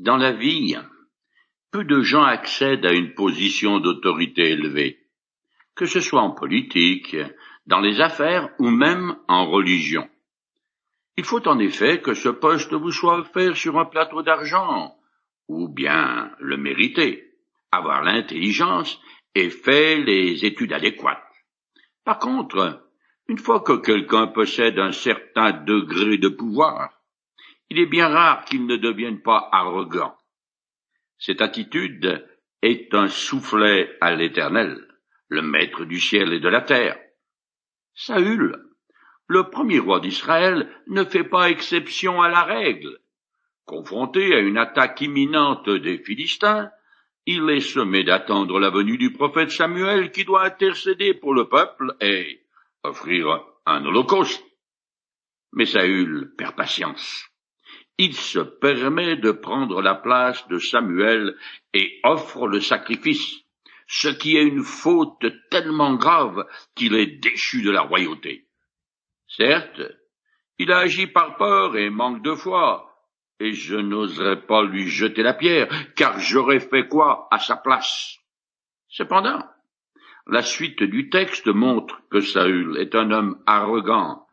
Dans la vie, peu de gens accèdent à une position d'autorité élevée, que ce soit en politique, dans les affaires ou même en religion. Il faut en effet que ce poste vous soit offert sur un plateau d'argent, ou bien le mériter, avoir l'intelligence et faire les études adéquates. Par contre, une fois que quelqu'un possède un certain degré de pouvoir, il est bien rare qu'il ne devienne pas arrogant. Cette attitude est un soufflet à l'Éternel, le maître du ciel et de la terre. Saül, le premier roi d'Israël, ne fait pas exception à la règle. Confronté à une attaque imminente des Philistins, il est sommé d'attendre la venue du prophète Samuel qui doit intercéder pour le peuple et offrir un holocauste. Mais Saül perd patience il se permet de prendre la place de Samuel et offre le sacrifice, ce qui est une faute tellement grave qu'il est déchu de la royauté. Certes, il a agi par peur et manque de foi, et je n'oserais pas lui jeter la pierre, car j'aurais fait quoi à sa place? Cependant, la suite du texte montre que Saül est un homme arrogant,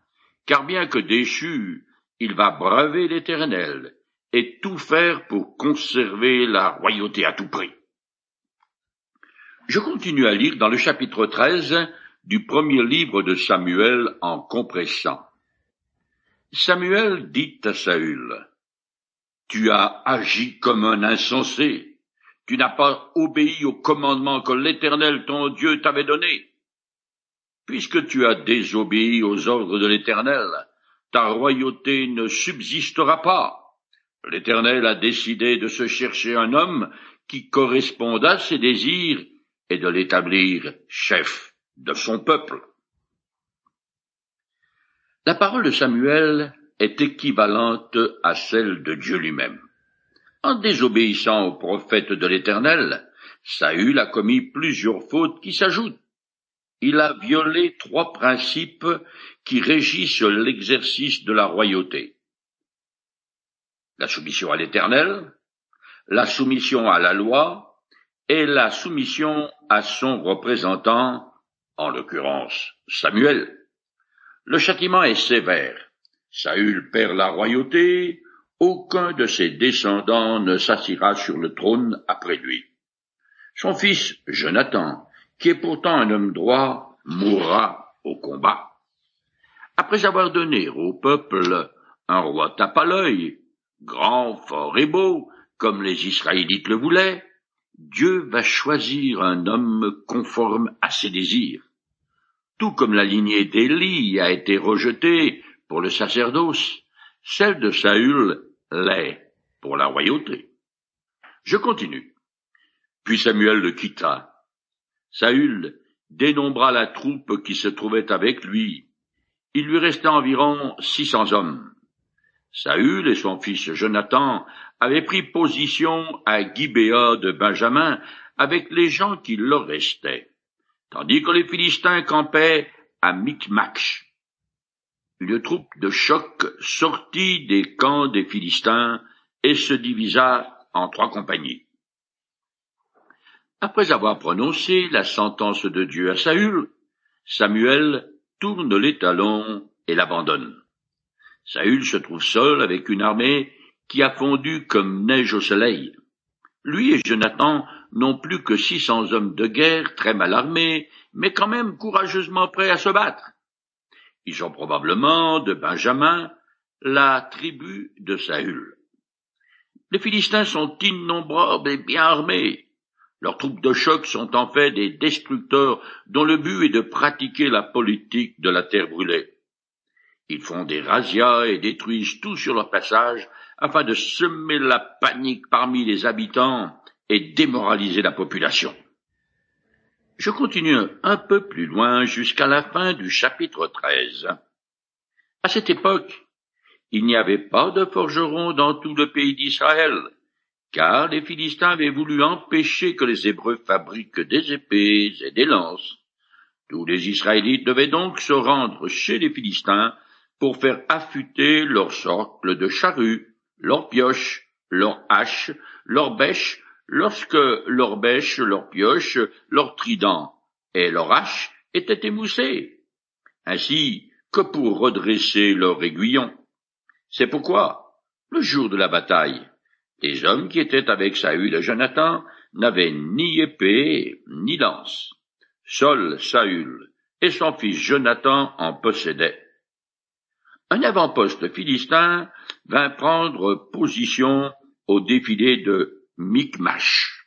car bien que déchu, il va braver l'Éternel et tout faire pour conserver la royauté à tout prix. Je continue à lire dans le chapitre 13 du premier livre de Samuel en compressant. Samuel dit à Saül, Tu as agi comme un insensé, tu n'as pas obéi au commandement que l'Éternel ton Dieu t'avait donné. Puisque tu as désobéi aux ordres de l'Éternel, ta royauté ne subsistera pas. L'Éternel a décidé de se chercher un homme qui corresponde à ses désirs et de l'établir chef de son peuple. La parole de Samuel est équivalente à celle de Dieu lui-même. En désobéissant au prophète de l'Éternel, Saül a commis plusieurs fautes qui s'ajoutent il a violé trois principes qui régissent l'exercice de la royauté. La soumission à l'Éternel, la soumission à la loi et la soumission à son représentant, en l'occurrence Samuel. Le châtiment est sévère. Saül perd la royauté, aucun de ses descendants ne s'assira sur le trône après lui. Son fils Jonathan qui est pourtant un homme droit, mourra au combat. Après avoir donné au peuple un roi tape à l'œil, grand, fort et beau, comme les Israélites le voulaient, Dieu va choisir un homme conforme à ses désirs. Tout comme la lignée d'Élie a été rejetée pour le sacerdoce, celle de Saül l'est pour la royauté. Je continue. Puis Samuel le quitta, Saül dénombra la troupe qui se trouvait avec lui. Il lui restait environ six cents hommes. Saül et son fils Jonathan avaient pris position à Gibéa de Benjamin avec les gens qui leur restaient, tandis que les Philistins campaient à Micmac. Une troupe de choc sortit des camps des Philistins et se divisa en trois compagnies. Après avoir prononcé la sentence de Dieu à Saül, Samuel tourne les talons et l'abandonne. Saül se trouve seul avec une armée qui a fondu comme neige au soleil. Lui et Jonathan n'ont plus que six cents hommes de guerre très mal armés, mais quand même courageusement prêts à se battre. Ils sont probablement de Benjamin, la tribu de Saül. Les Philistins sont innombrables et bien armés. Leurs troupes de choc sont en fait des destructeurs dont le but est de pratiquer la politique de la terre brûlée. Ils font des razzias et détruisent tout sur leur passage afin de semer la panique parmi les habitants et démoraliser la population. Je continue un peu plus loin jusqu'à la fin du chapitre 13. À cette époque, il n'y avait pas de forgerons dans tout le pays d'Israël, car les Philistins avaient voulu empêcher que les Hébreux fabriquent des épées et des lances. Tous les Israélites devaient donc se rendre chez les Philistins pour faire affûter leurs socles de charrues, leurs pioches, leurs haches, leurs bêches, lorsque leurs bêches, leurs pioches, leurs tridents et leurs haches étaient émoussés, ainsi que pour redresser leurs aiguillons. C'est pourquoi, le jour de la bataille, les hommes qui étaient avec Saül et Jonathan n'avaient ni épée ni lance. Seul Saül et son fils Jonathan en possédaient. Un avant-poste philistin vint prendre position au défilé de Micmash.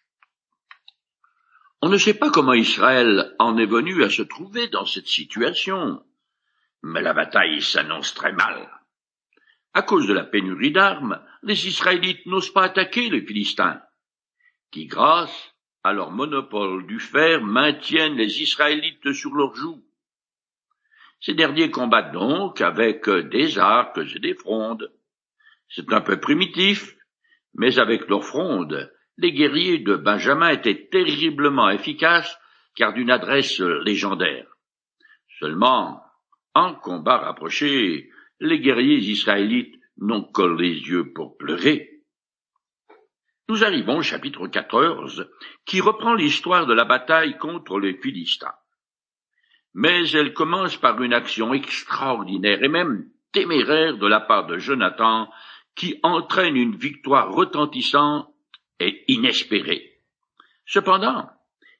On ne sait pas comment Israël en est venu à se trouver dans cette situation, mais la bataille s'annonce très mal. À cause de la pénurie d'armes, les Israélites n'osent pas attaquer les Philistins, qui, grâce à leur monopole du fer, maintiennent les Israélites sur leurs joues. Ces derniers combattent donc avec des arcs et des frondes. C'est un peu primitif, mais avec leurs frondes, les guerriers de Benjamin étaient terriblement efficaces car d'une adresse légendaire. Seulement, en combat rapproché, les guerriers israélites n'ont que les yeux pour pleurer. Nous arrivons au chapitre 14, qui reprend l'histoire de la bataille contre les Philistins. Mais elle commence par une action extraordinaire et même téméraire de la part de Jonathan, qui entraîne une victoire retentissante et inespérée. Cependant,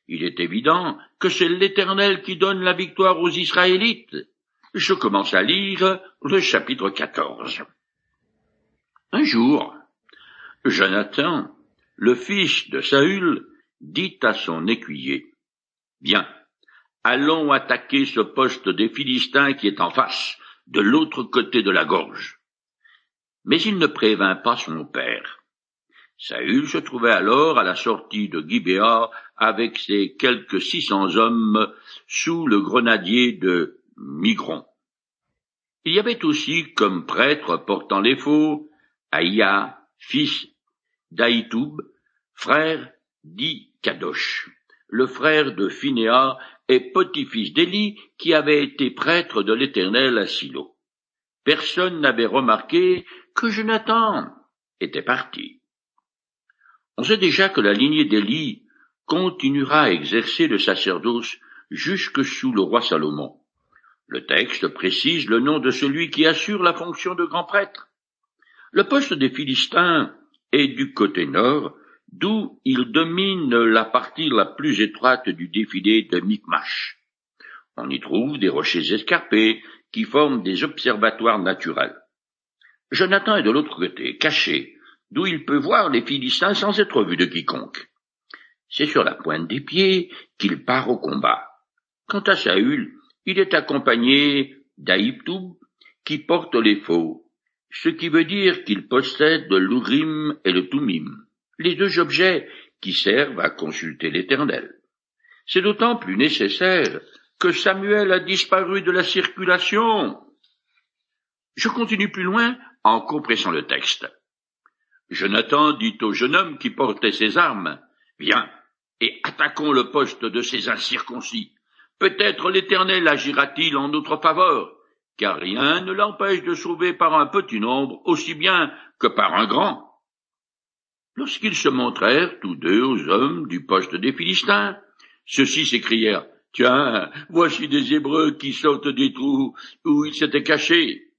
il est évident que c'est l'Éternel qui donne la victoire aux Israélites. Je commence à lire le chapitre 14. Un jour, Jonathan, le fils de Saül, dit à son écuyer, Viens, allons attaquer ce poste des Philistins qui est en face, de l'autre côté de la gorge. Mais il ne prévint pas son père. Saül se trouvait alors à la sortie de Gibéa avec ses quelques six cents hommes sous le grenadier de Il y avait aussi comme prêtre portant les faux Aïa, fils d'Aïtoub, frère d'Ikadosh, le frère de Phinéa et petit-fils d'Élie, qui avait été prêtre de l'Éternel à Silo. Personne n'avait remarqué que Jonathan était parti. On sait déjà que la lignée d'Élie continuera à exercer le sacerdoce jusque sous le roi Salomon. Le texte précise le nom de celui qui assure la fonction de grand prêtre. Le poste des Philistins est du côté nord, d'où il domine la partie la plus étroite du défilé de Micmash. On y trouve des rochers escarpés qui forment des observatoires naturels. Jonathan est de l'autre côté, caché, d'où il peut voir les Philistins sans être vu de quiconque. C'est sur la pointe des pieds qu'il part au combat. Quant à Saül, il est accompagné d'Aïptoub, qui porte les faux, ce qui veut dire qu'il possède l'Urim et le Tumim, les deux objets qui servent à consulter l'Éternel. C'est d'autant plus nécessaire que Samuel a disparu de la circulation. Je continue plus loin en compressant le texte. Jonathan dit au jeune homme qui portait ses armes, Viens, et attaquons le poste de ces incirconcis. Peut-être l'Éternel agira-t-il en notre faveur, car rien ne l'empêche de sauver par un petit nombre aussi bien que par un grand. Lorsqu'ils se montrèrent tous deux aux hommes du poste des Philistins, ceux-ci s'écrièrent Tiens, voici des Hébreux qui sortent des trous où ils s'étaient cachés.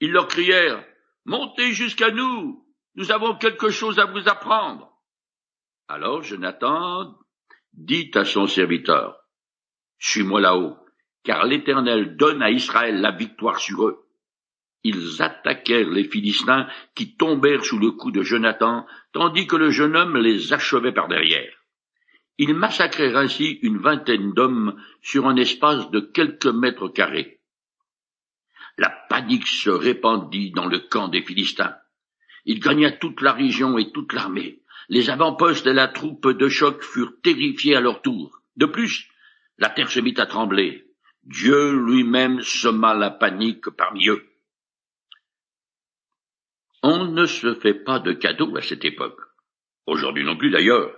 Ils leur crièrent Montez jusqu'à nous, nous avons quelque chose à vous apprendre. Alors Jonathan dit à son serviteur Suis-moi là-haut car l'Éternel donne à Israël la victoire sur eux. Ils attaquèrent les Philistins qui tombèrent sous le coup de Jonathan, tandis que le jeune homme les achevait par derrière. Ils massacrèrent ainsi une vingtaine d'hommes sur un espace de quelques mètres carrés. La panique se répandit dans le camp des Philistins. Il gagna toute la région et toute l'armée. Les avant-postes et la troupe de choc furent terrifiés à leur tour. De plus, la terre se mit à trembler. Dieu lui-même sema la panique parmi eux. On ne se fait pas de cadeaux à cette époque. Aujourd'hui non plus d'ailleurs.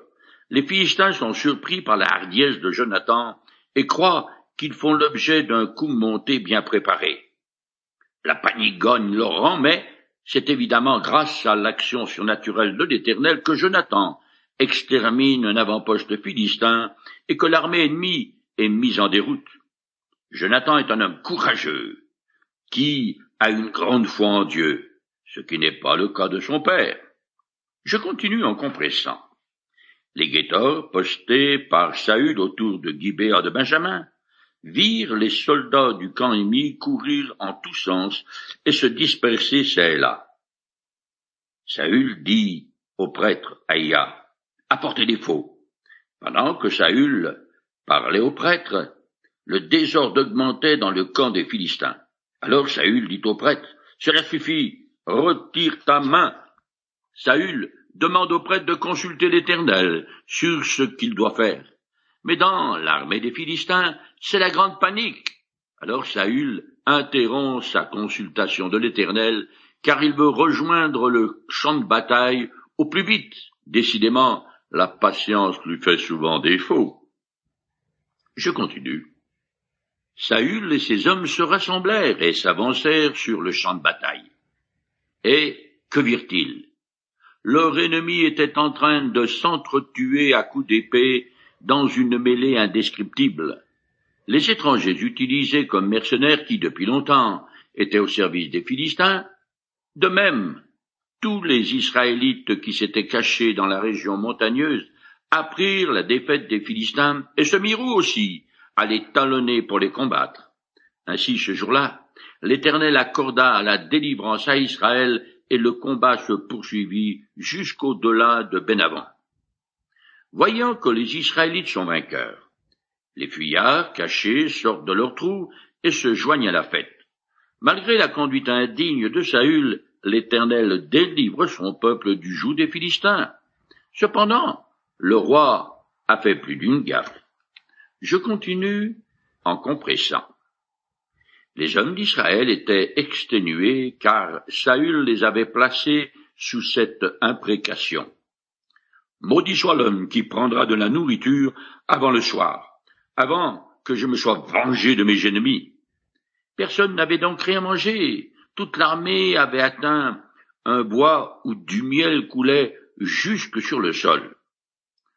Les Philistins sont surpris par la hardiesse de Jonathan et croient qu'ils font l'objet d'un coup monté bien préparé. La panique gagne leur rang, mais C'est évidemment grâce à l'action surnaturelle de l'Éternel que Jonathan extermine un avant-poste philistin et que l'armée ennemie est mise en déroute. Jonathan est un homme courageux, qui a une grande foi en Dieu, ce qui n'est pas le cas de son père. Je continue en compressant. Les guetteurs, postés par Saül autour de Gibéa de Benjamin, virent les soldats du camp ennemi courir en tous sens et se disperser çà et là. Saül dit au prêtre Aïa, apportez des faux. Pendant que Saül parlait au prêtre, le désordre augmentait dans le camp des Philistins. Alors Saül dit au prêtre, Cela suffit, retire ta main. Saül demande au prêtre de consulter l'Éternel sur ce qu'il doit faire. Mais dans l'armée des Philistins, c'est la grande panique. Alors Saül interrompt sa consultation de l'Éternel, car il veut rejoindre le champ de bataille au plus vite. Décidément, la patience lui fait souvent défaut. Je continue. Saül et ses hommes se rassemblèrent et s'avancèrent sur le champ de bataille. Et que virent-ils? Leur ennemi était en train de s'entretuer à coups d'épée dans une mêlée indescriptible. Les étrangers utilisés comme mercenaires qui, depuis longtemps, étaient au service des Philistins, de même, tous les Israélites qui s'étaient cachés dans la région montagneuse apprirent la défaite des Philistins et se mirent aussi à les talonner pour les combattre. Ainsi, ce jour-là, l'Éternel accorda la délivrance à Israël et le combat se poursuivit jusqu'au-delà de Benavent. Voyant que les Israélites sont vainqueurs, les fuyards, cachés, sortent de leurs trous et se joignent à la fête. Malgré la conduite indigne de Saül, l'Éternel délivre son peuple du joug des Philistins. Cependant, le roi a fait plus d'une gaffe. Je continue en compressant. Les hommes d'Israël étaient exténués car Saül les avait placés sous cette imprécation. Maudit soit l'homme qui prendra de la nourriture avant le soir, avant que je me sois vengé de mes ennemis. Personne n'avait donc rien mangé. Toute l'armée avait atteint un bois où du miel coulait jusque sur le sol.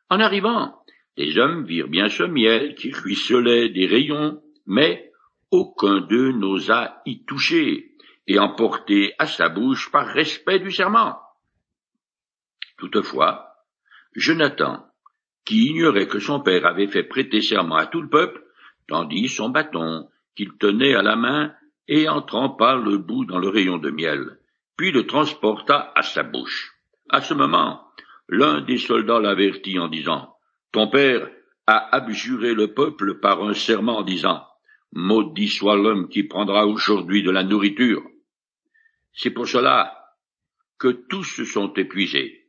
En arrivant, les hommes virent bien ce miel qui ruisselait des rayons, mais aucun d'eux n'osa y toucher et emporter à sa bouche par respect du serment. Toutefois, Jonathan, qui ignorait que son père avait fait prêter serment à tout le peuple, tendit son bâton qu'il tenait à la main et en trempa le bout dans le rayon de miel, puis le transporta à sa bouche. À ce moment, l'un des soldats l'avertit en disant ton père a abjuré le peuple par un serment en disant Maudit soit l'homme qui prendra aujourd'hui de la nourriture. C'est pour cela que tous se sont épuisés.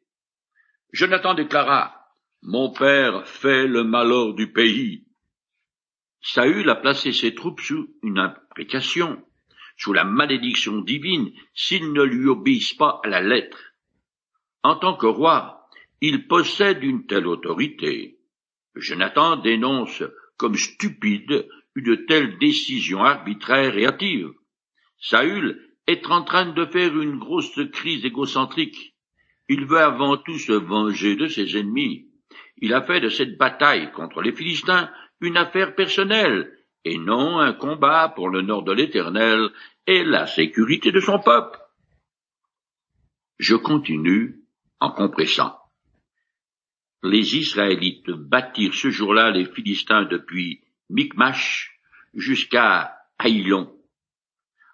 Jonathan déclara Mon père fait le malheur du pays. Saül a placé ses troupes sous une imprécation, sous la malédiction divine, s'ils ne lui obéissent pas à la lettre. En tant que roi, il possède une telle autorité. Jonathan dénonce comme stupide une telle décision arbitraire et hâtive. Saül est en train de faire une grosse crise égocentrique. Il veut avant tout se venger de ses ennemis. Il a fait de cette bataille contre les Philistins une affaire personnelle, et non un combat pour nord de l'Éternel et la sécurité de son peuple. Je continue en compressant. Les Israélites battirent ce jour-là les Philistins depuis Micmash jusqu'à Haïlon.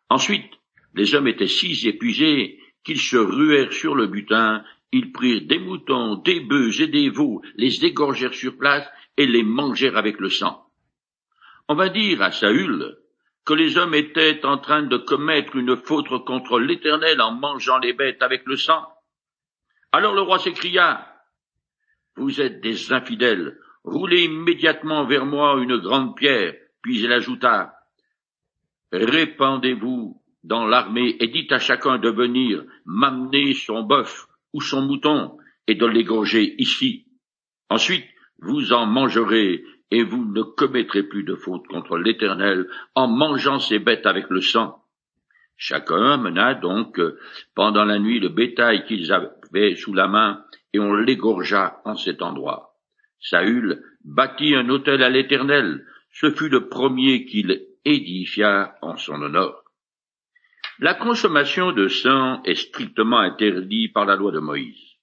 Ensuite, les hommes étaient si épuisés qu'ils se ruèrent sur le butin, ils prirent des moutons, des bœufs et des veaux, les égorgèrent sur place et les mangèrent avec le sang. On va dire à Saül que les hommes étaient en train de commettre une faute contre l'Éternel en mangeant les bêtes avec le sang. Alors le roi s'écria, vous êtes des infidèles. Roulez immédiatement vers moi une grande pierre. Puis il ajouta, Répandez-vous dans l'armée et dites à chacun de venir m'amener son bœuf ou son mouton et de l'égorger ici. Ensuite, vous en mangerez et vous ne commettrez plus de faute contre l'Éternel en mangeant ces bêtes avec le sang. Chacun amena donc pendant la nuit le bétail qu'ils avaient sous la main, et on l'égorgea en cet endroit. Saül bâtit un autel à l'Éternel, ce fut le premier qu'il édifia en son honneur. La consommation de sang est strictement interdite par la loi de Moïse.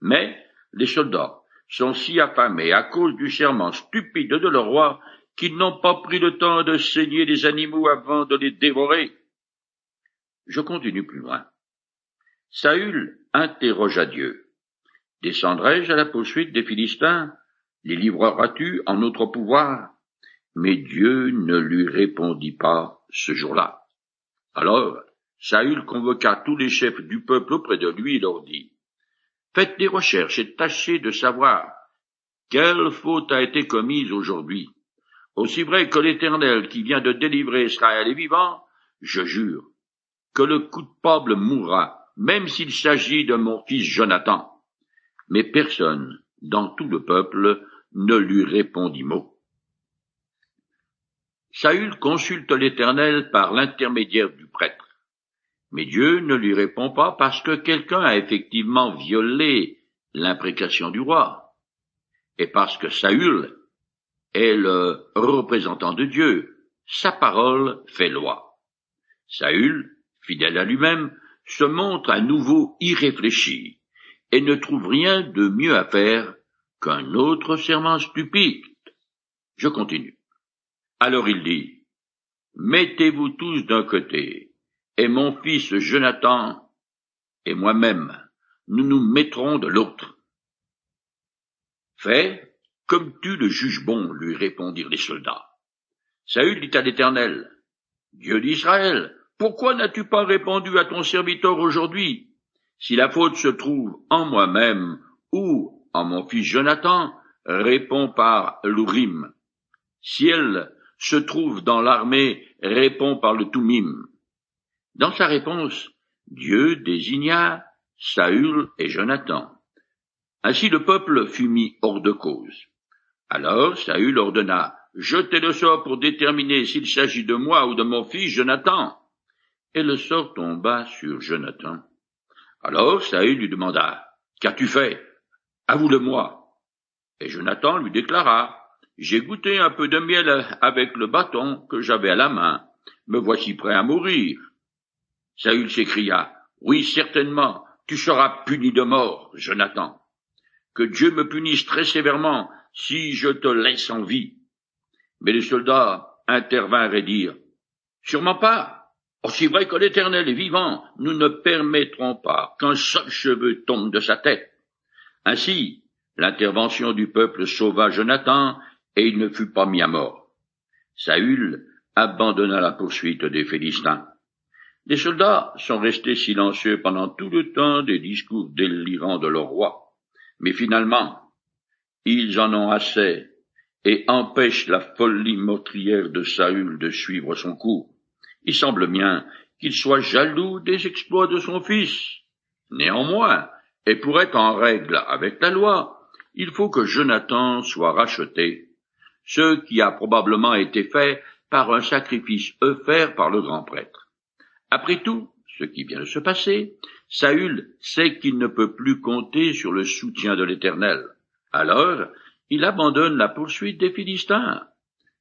Mais les soldats sont si affamés à cause du serment stupide de leur roi qu'ils n'ont pas pris le temps de saigner les animaux avant de les dévorer. Je continue plus loin. Saül interrogea Dieu. Descendrai-je à la poursuite des Philistins? Les livreras-tu en notre pouvoir? Mais Dieu ne lui répondit pas ce jour-là. Alors, Saül convoqua tous les chefs du peuple auprès de lui et leur dit, Faites des recherches et tâchez de savoir quelle faute a été commise aujourd'hui. Aussi vrai que l'Éternel qui vient de délivrer Israël est vivant, je jure que le coupable mourra, même s'il s'agit de mon fils Jonathan. Mais personne dans tout le peuple ne lui répondit mot. Saül consulte l'Éternel par l'intermédiaire du prêtre. Mais Dieu ne lui répond pas parce que quelqu'un a effectivement violé l'imprécation du roi, et parce que Saül est le représentant de Dieu. Sa parole fait loi. Saül fidèle à lui-même, se montre à nouveau irréfléchi, et ne trouve rien de mieux à faire qu'un autre serment stupide. Je continue. Alors il dit, Mettez-vous tous d'un côté, et mon fils Jonathan et moi-même, nous nous mettrons de l'autre. Fais comme tu le juges bon, lui répondirent les soldats. Saül dit à l'Éternel, Dieu d'Israël, pourquoi n'as-tu pas répondu à ton serviteur aujourd'hui? Si la faute se trouve en moi-même ou en mon fils Jonathan, réponds par l'Urim. Si elle se trouve dans l'armée, réponds par le Tumim. Dans sa réponse, Dieu désigna Saül et Jonathan. Ainsi le peuple fut mis hors de cause. Alors Saül ordonna Jetez le sort pour déterminer s'il s'agit de moi ou de mon fils Jonathan et le sort tomba sur Jonathan. Alors Saül lui demanda, Qu'as-tu fait? Avoue-le-moi. Et Jonathan lui déclara, J'ai goûté un peu de miel avec le bâton que j'avais à la main. Me voici prêt à mourir. Saül s'écria, Oui, certainement, tu seras puni de mort, Jonathan. Que Dieu me punisse très sévèrement si je te laisse en vie. Mais les soldats intervinrent et dirent, Sûrement pas, aussi vrai que l'Éternel est vivant, nous ne permettrons pas qu'un seul cheveu tombe de sa tête. Ainsi, l'intervention du peuple sauva Jonathan, et il ne fut pas mis à mort. Saül abandonna la poursuite des Philistins. Les soldats sont restés silencieux pendant tout le temps des discours délirants de leur roi. Mais finalement, ils en ont assez et empêchent la folie meurtrière de Saül de suivre son cours. Il semble bien qu'il soit jaloux des exploits de son fils. Néanmoins, et pour être en règle avec la loi, il faut que Jonathan soit racheté, ce qui a probablement été fait par un sacrifice offert par le grand prêtre. Après tout, ce qui vient de se passer, Saül sait qu'il ne peut plus compter sur le soutien de l'Éternel. Alors, il abandonne la poursuite des Philistins.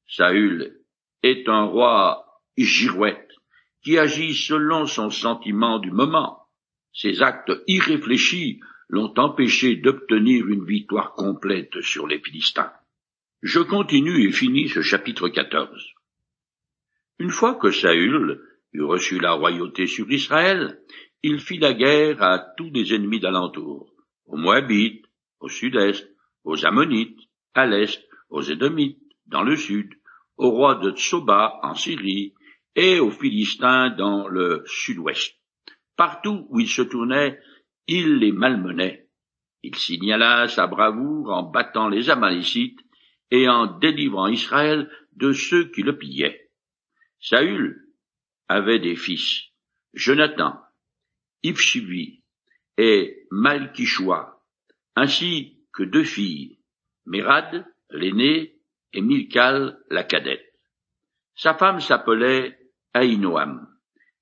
Saül est un roi girouette, qui agit selon son sentiment du moment. Ses actes irréfléchis l'ont empêché d'obtenir une victoire complète sur les Philistins. Je continue et finis ce chapitre 14. Une fois que Saül eut reçu la royauté sur Israël, il fit la guerre à tous les ennemis d'alentour, aux Moabites, au sud-est, aux Ammonites, à l'est, aux Édomites, dans le sud, au roi de Tsoba en Syrie, et aux Philistins dans le sud-ouest. Partout où il se tournait, il les malmenait. Il signala sa bravoure en battant les Amalécites et en délivrant Israël de ceux qui le pillaient. Saül avait des fils, Jonathan, Ipshivi et Malkishua, ainsi que deux filles, Mérad, l'aînée, et Milkal, la cadette. Sa femme s'appelait Aïnoam,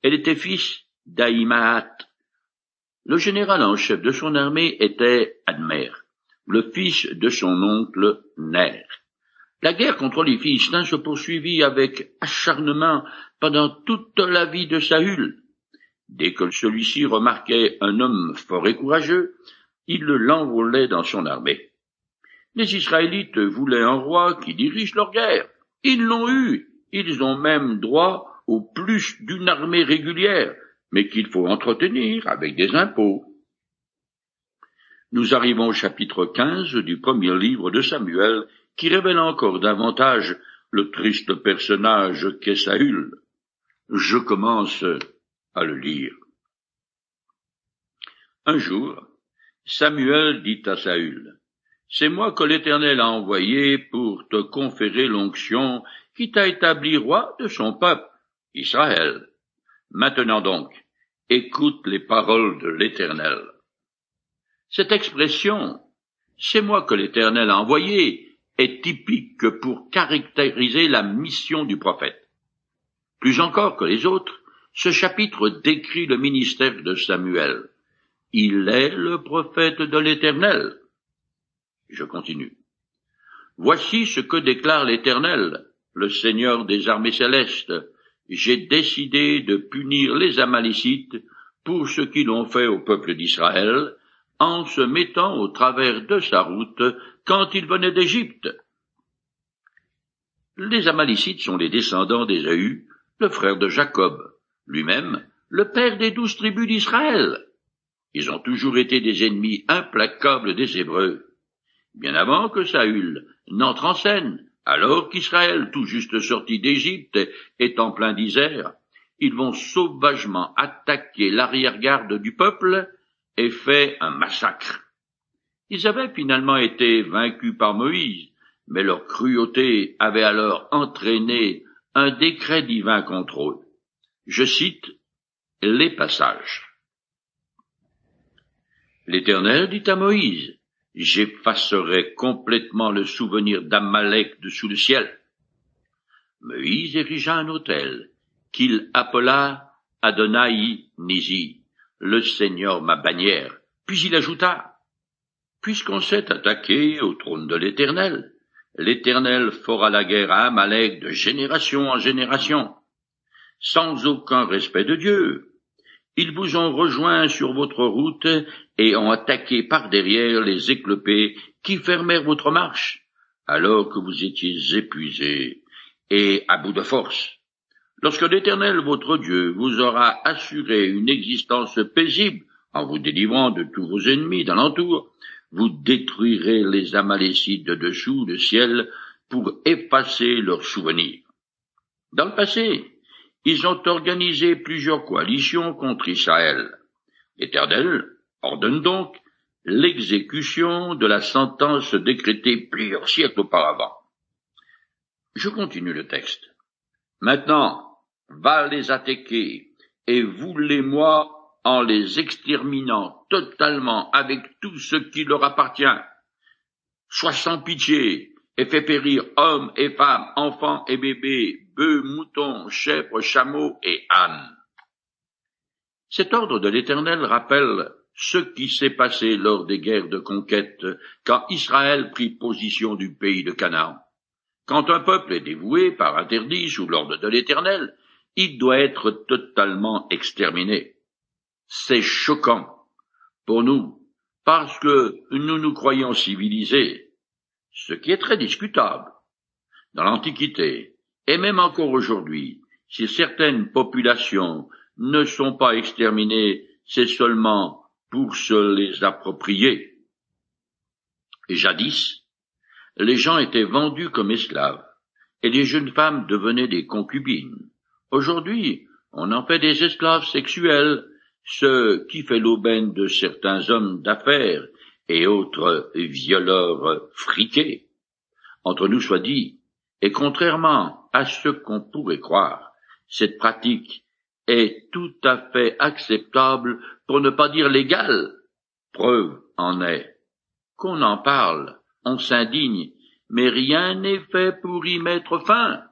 Elle était fils d'Aïmaat. Le général en chef de son armée était Admer, le fils de son oncle Ner. La guerre contre les Philistins se poursuivit avec acharnement pendant toute la vie de Saül. Dès que celui-ci remarquait un homme fort et courageux, il l'enrôlait dans son armée. Les Israélites voulaient un roi qui dirige leur guerre. Ils l'ont eu. Ils ont même droit au plus d'une armée régulière, mais qu'il faut entretenir avec des impôts. Nous arrivons au chapitre 15 du premier livre de Samuel, qui révèle encore davantage le triste personnage qu'est Saül. Je commence à le lire. Un jour, Samuel dit à Saül, C'est moi que l'Éternel a envoyé pour te conférer l'onction qui t'a établi roi de son peuple, Israël. Maintenant donc, écoute les paroles de l'Éternel. Cette expression, c'est moi que l'Éternel a envoyé, est typique pour caractériser la mission du prophète. Plus encore que les autres, ce chapitre décrit le ministère de Samuel. Il est le prophète de l'Éternel. Je continue. Voici ce que déclare l'Éternel, le Seigneur des armées célestes. J'ai décidé de punir les Amalécites pour ce qu'ils ont fait au peuple d'Israël, en se mettant au travers de sa route quand ils venaient d'Égypte. Les Amalécites sont les descendants d'Ésaü, le frère de Jacob, lui-même le père des douze tribus d'Israël. Ils ont toujours été des ennemis implacables des Hébreux. Bien avant que Saül n'entre en scène, alors qu'Israël, tout juste sorti d'Égypte, est en plein disert, ils vont sauvagement attaquer l'arrière-garde du peuple et fait un massacre. Ils avaient finalement été vaincus par Moïse, mais leur cruauté avait alors entraîné un décret divin contre eux. Je cite les passages. L'Éternel dit à Moïse, J'effacerai complètement le souvenir d'Amalek de sous le ciel. Moïse érigea un autel, qu'il appela Adonai Nizi, le Seigneur ma bannière. Puis il ajouta, Puisqu'on s'est attaqué au trône de l'Éternel, l'Éternel fera la guerre à Amalek de génération en génération, sans aucun respect de Dieu, ils vous ont rejoint sur votre route et ont attaqué par derrière les éclopés qui fermèrent votre marche, alors que vous étiez épuisés et à bout de force. Lorsque l'Éternel votre Dieu vous aura assuré une existence paisible en vous délivrant de tous vos ennemis d'alentour, vous détruirez les Amalécites de dessous le ciel pour effacer leurs souvenirs. Dans le passé, ils ont organisé plusieurs coalitions contre Israël. L'Éternel ordonne donc l'exécution de la sentence décrétée plusieurs siècles auparavant. Je continue le texte. Maintenant, va les attaquer et vous les moi en les exterminant totalement avec tout ce qui leur appartient. Sois sans pitié et fais périr hommes et femmes, enfants et bébés, bœufs, moutons, chèvres, chameaux et ânes. Cet ordre de l'Éternel rappelle ce qui s'est passé lors des guerres de conquête quand Israël prit position du pays de Canaan. Quand un peuple est dévoué par interdit sous l'ordre de l'Éternel, il doit être totalement exterminé. C'est choquant pour nous, parce que nous nous croyons civilisés, ce qui est très discutable. Dans l'Antiquité, et même encore aujourd'hui, si certaines populations ne sont pas exterminées, c'est seulement pour se les approprier. Jadis, les gens étaient vendus comme esclaves, et les jeunes femmes devenaient des concubines. Aujourd'hui, on en fait des esclaves sexuels, ce qui fait l'aubaine de certains hommes d'affaires et autres violeurs friqués. Entre nous soit dit, et contrairement à ce qu'on pourrait croire, cette pratique est tout à fait acceptable, pour ne pas dire légale. Preuve en est qu'on en parle, on s'indigne, mais rien n'est fait pour y mettre fin.